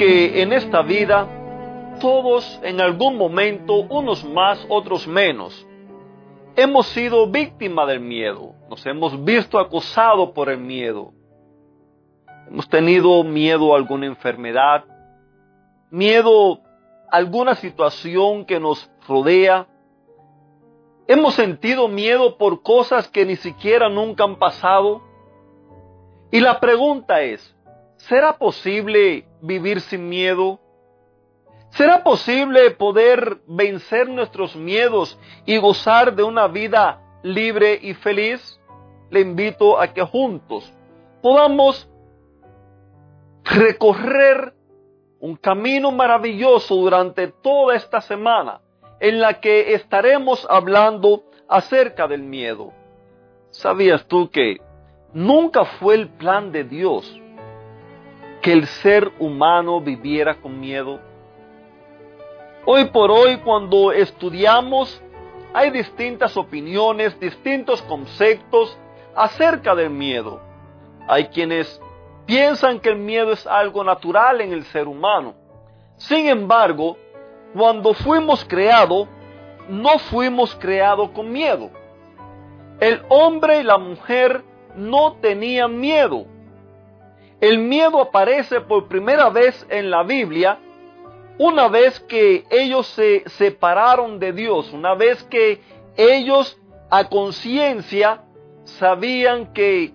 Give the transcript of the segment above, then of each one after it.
Que en esta vida todos en algún momento, unos más, otros menos, hemos sido víctimas del miedo, nos hemos visto acosados por el miedo. Hemos tenido miedo a alguna enfermedad, miedo a alguna situación que nos rodea. Hemos sentido miedo por cosas que ni siquiera nunca han pasado. Y la pregunta es, ¿será posible vivir sin miedo? ¿Será posible poder vencer nuestros miedos y gozar de una vida libre y feliz? Le invito a que juntos podamos recorrer un camino maravilloso durante toda esta semana en la que estaremos hablando acerca del miedo. ¿Sabías tú que nunca fue el plan de Dios que el ser humano viviera con miedo? Hoy por hoy cuando estudiamos hay distintas opiniones, distintos conceptos acerca del miedo. Hay quienes piensan que el miedo es algo natural en el ser humano. Sin embargo, cuando fuimos creados, no fuimos creados con miedo. El hombre y la mujer no tenían miedo. El miedo aparece por primera vez en la Biblia una vez que ellos se separaron de Dios, una vez que ellos a conciencia sabían que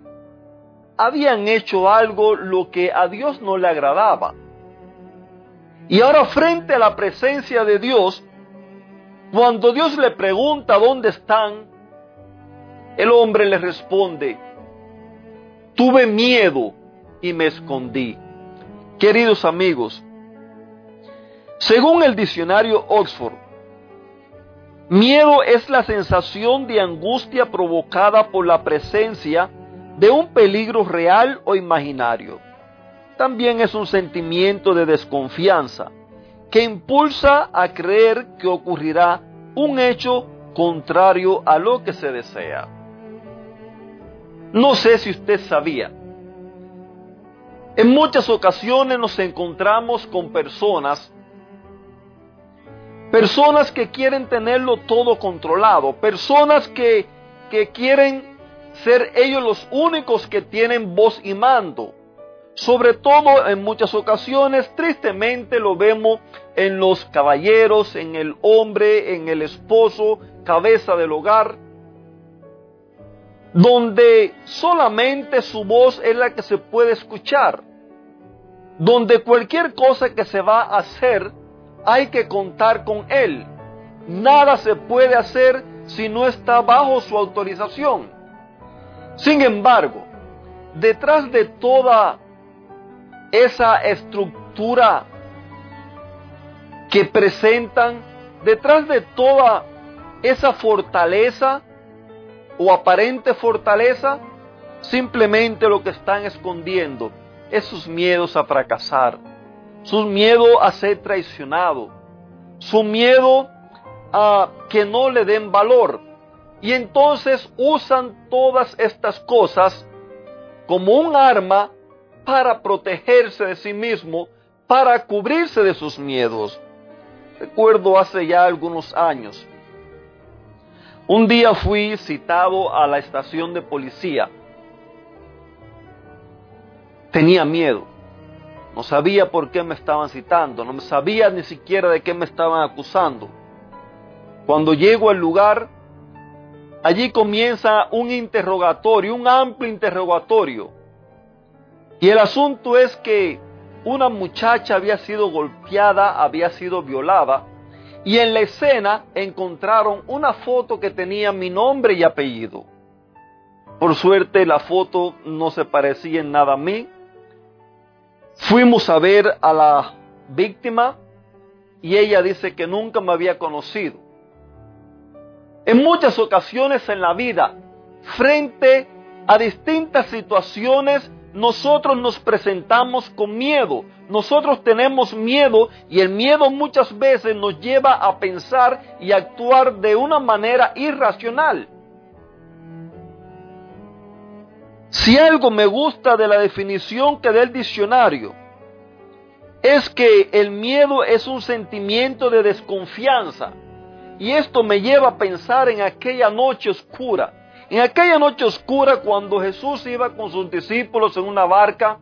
habían hecho algo lo que a Dios no le agradaba. Y ahora frente a la presencia de Dios, cuando Dios le pregunta dónde están, el hombre le responde, tuve miedo y me escondí. Queridos amigos, según el diccionario Oxford, miedo es la sensación de angustia provocada por la presencia de un peligro real o imaginario. También es un sentimiento de desconfianza que impulsa a creer que ocurrirá un hecho contrario a lo que se desea. No sé si usted sabía. En muchas ocasiones nos encontramos con personas Personas que quieren tenerlo todo controlado. Personas que, que quieren ser ellos los únicos que tienen voz y mando. Sobre todo en muchas ocasiones, tristemente lo vemos en los caballeros, en el hombre, en el esposo, cabeza del hogar, donde solamente su voz es la que se puede escuchar, donde cualquier cosa que se va a hacer hay que contar con Él. Nada se puede hacer si no está bajo su autorización. Sin embargo, detrás de toda esa estructura que presentan, detrás de toda esa fortaleza o aparente fortaleza, simplemente lo que están escondiendo es sus miedos a fracasar su miedo a ser traicionado, su miedo a que no le den valor. Y entonces usan todas estas cosas como un arma para protegerse de sí mismo, para cubrirse de sus miedos. Recuerdo hace ya algunos años, un día fui citado a la estación de policía. Tenía miedo. No sabía por qué me estaban citando, no sabía ni siquiera de qué me estaban acusando. Cuando llego al lugar, allí comienza un interrogatorio, un amplio interrogatorio. Y el asunto es que una muchacha había sido golpeada, había sido violada, y en la escena encontraron una foto que tenía mi nombre y apellido. Por suerte la foto no se parecía en nada a mí, Fuimos a ver a la víctima y ella dice que nunca me había conocido. En muchas ocasiones en la vida, frente a distintas situaciones, nosotros nos presentamos con miedo. Nosotros tenemos miedo y el miedo muchas veces nos lleva a pensar y actuar de una manera irracional. Si algo me gusta de la definición que da el diccionario, es que el miedo es un sentimiento de desconfianza. Y esto me lleva a pensar en aquella noche oscura. En aquella noche oscura cuando Jesús iba con sus discípulos en una barca,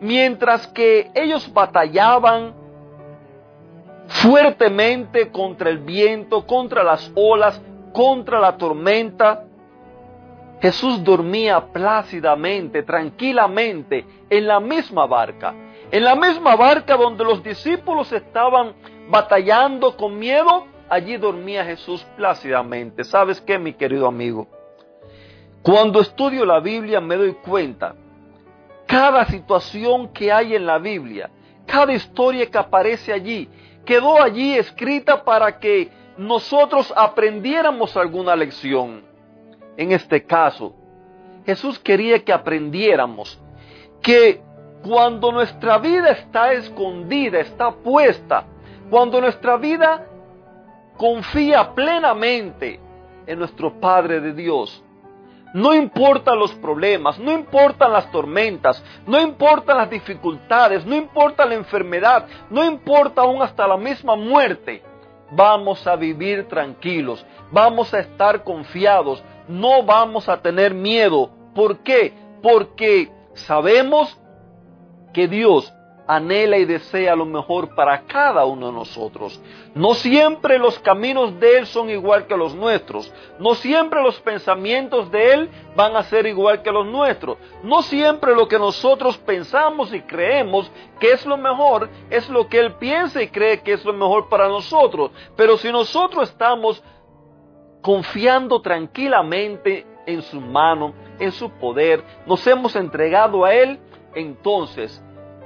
mientras que ellos batallaban fuertemente contra el viento, contra las olas, contra la tormenta, Jesús dormía plácidamente, tranquilamente, en la misma barca. En la misma barca donde los discípulos estaban batallando con miedo, allí dormía Jesús plácidamente. ¿Sabes qué, mi querido amigo? Cuando estudio la Biblia me doy cuenta, cada situación que hay en la Biblia, cada historia que aparece allí, quedó allí escrita para que nosotros aprendiéramos alguna lección. En este caso, Jesús quería que aprendiéramos que cuando nuestra vida está escondida, está puesta, cuando nuestra vida confía plenamente en nuestro Padre de Dios, no importan los problemas, no importan las tormentas, no importan las dificultades, no importa la enfermedad, no importa aún hasta la misma muerte, vamos a vivir tranquilos, vamos a estar confiados, no vamos a tener miedo. ¿Por qué? Porque sabemos que Dios anhela y desea lo mejor para cada uno de nosotros. No siempre los caminos de Él son igual que los nuestros. No siempre los pensamientos de Él van a ser igual que los nuestros. No siempre lo que nosotros pensamos y creemos que es lo mejor es lo que Él piensa y cree que es lo mejor para nosotros. Pero si nosotros estamos confiando tranquilamente en su mano, en su poder, nos hemos entregado a Él, entonces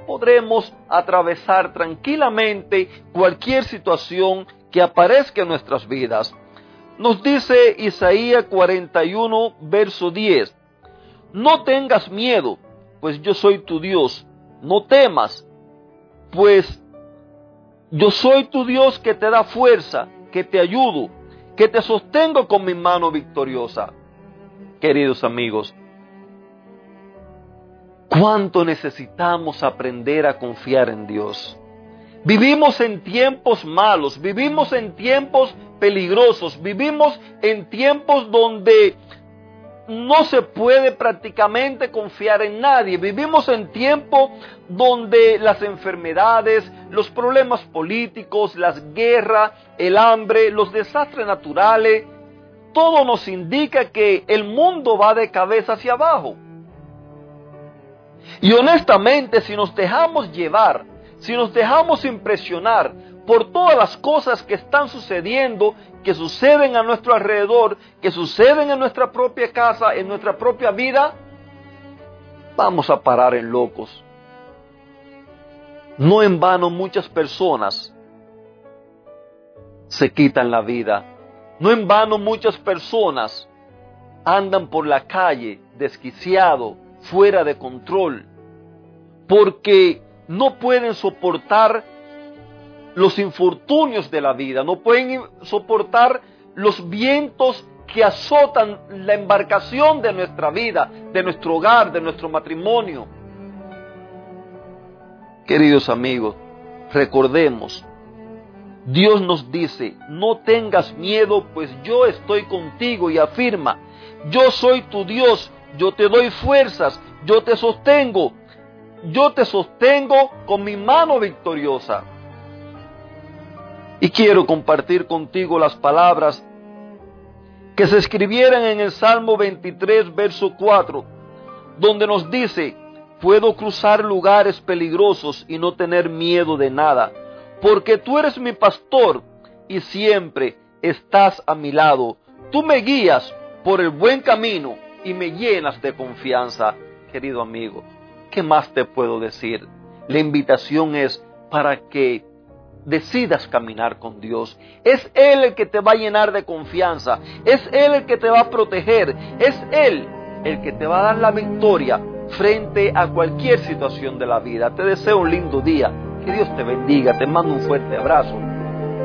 podremos atravesar tranquilamente cualquier situación que aparezca en nuestras vidas. Nos dice Isaías 41, verso 10, no tengas miedo, pues yo soy tu Dios, no temas, pues yo soy tu Dios que te da fuerza, que te ayudo, que te sostengo con mi mano victoriosa. Queridos amigos, cuánto necesitamos aprender a confiar en Dios. Vivimos en tiempos malos, vivimos en tiempos peligrosos, vivimos en tiempos donde no se puede prácticamente confiar en nadie. Vivimos en tiempos donde las enfermedades, los problemas políticos, las guerras, el hambre, los desastres naturales, todo nos indica que el mundo va de cabeza hacia abajo. Y honestamente, si nos dejamos llevar, si nos dejamos impresionar por todas las cosas que están sucediendo, que suceden a nuestro alrededor, que suceden en nuestra propia casa, en nuestra propia vida, vamos a parar en locos. No en vano muchas personas se quitan la vida. No en vano muchas personas andan por la calle desquiciado, fuera de control, porque no pueden soportar los infortunios de la vida, no pueden soportar los vientos que azotan la embarcación de nuestra vida, de nuestro hogar, de nuestro matrimonio. Queridos amigos, recordemos, Dios nos dice, no tengas miedo, pues yo estoy contigo y afirma, yo soy tu Dios, yo te doy fuerzas, yo te sostengo, yo te sostengo con mi mano victoriosa. Y quiero compartir contigo las palabras que se escribieran en el Salmo 23, verso 4, donde nos dice, puedo cruzar lugares peligrosos y no tener miedo de nada, porque tú eres mi pastor y siempre estás a mi lado. Tú me guías por el buen camino y me llenas de confianza, querido amigo. ¿Qué más te puedo decir? La invitación es para que decidas caminar con Dios. Es Él el que te va a llenar de confianza. Es Él el que te va a proteger. Es Él el que te va a dar la victoria frente a cualquier situación de la vida. Te deseo un lindo día. Que Dios te bendiga. Te mando un fuerte abrazo.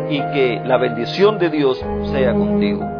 Y que la bendición de Dios sea contigo.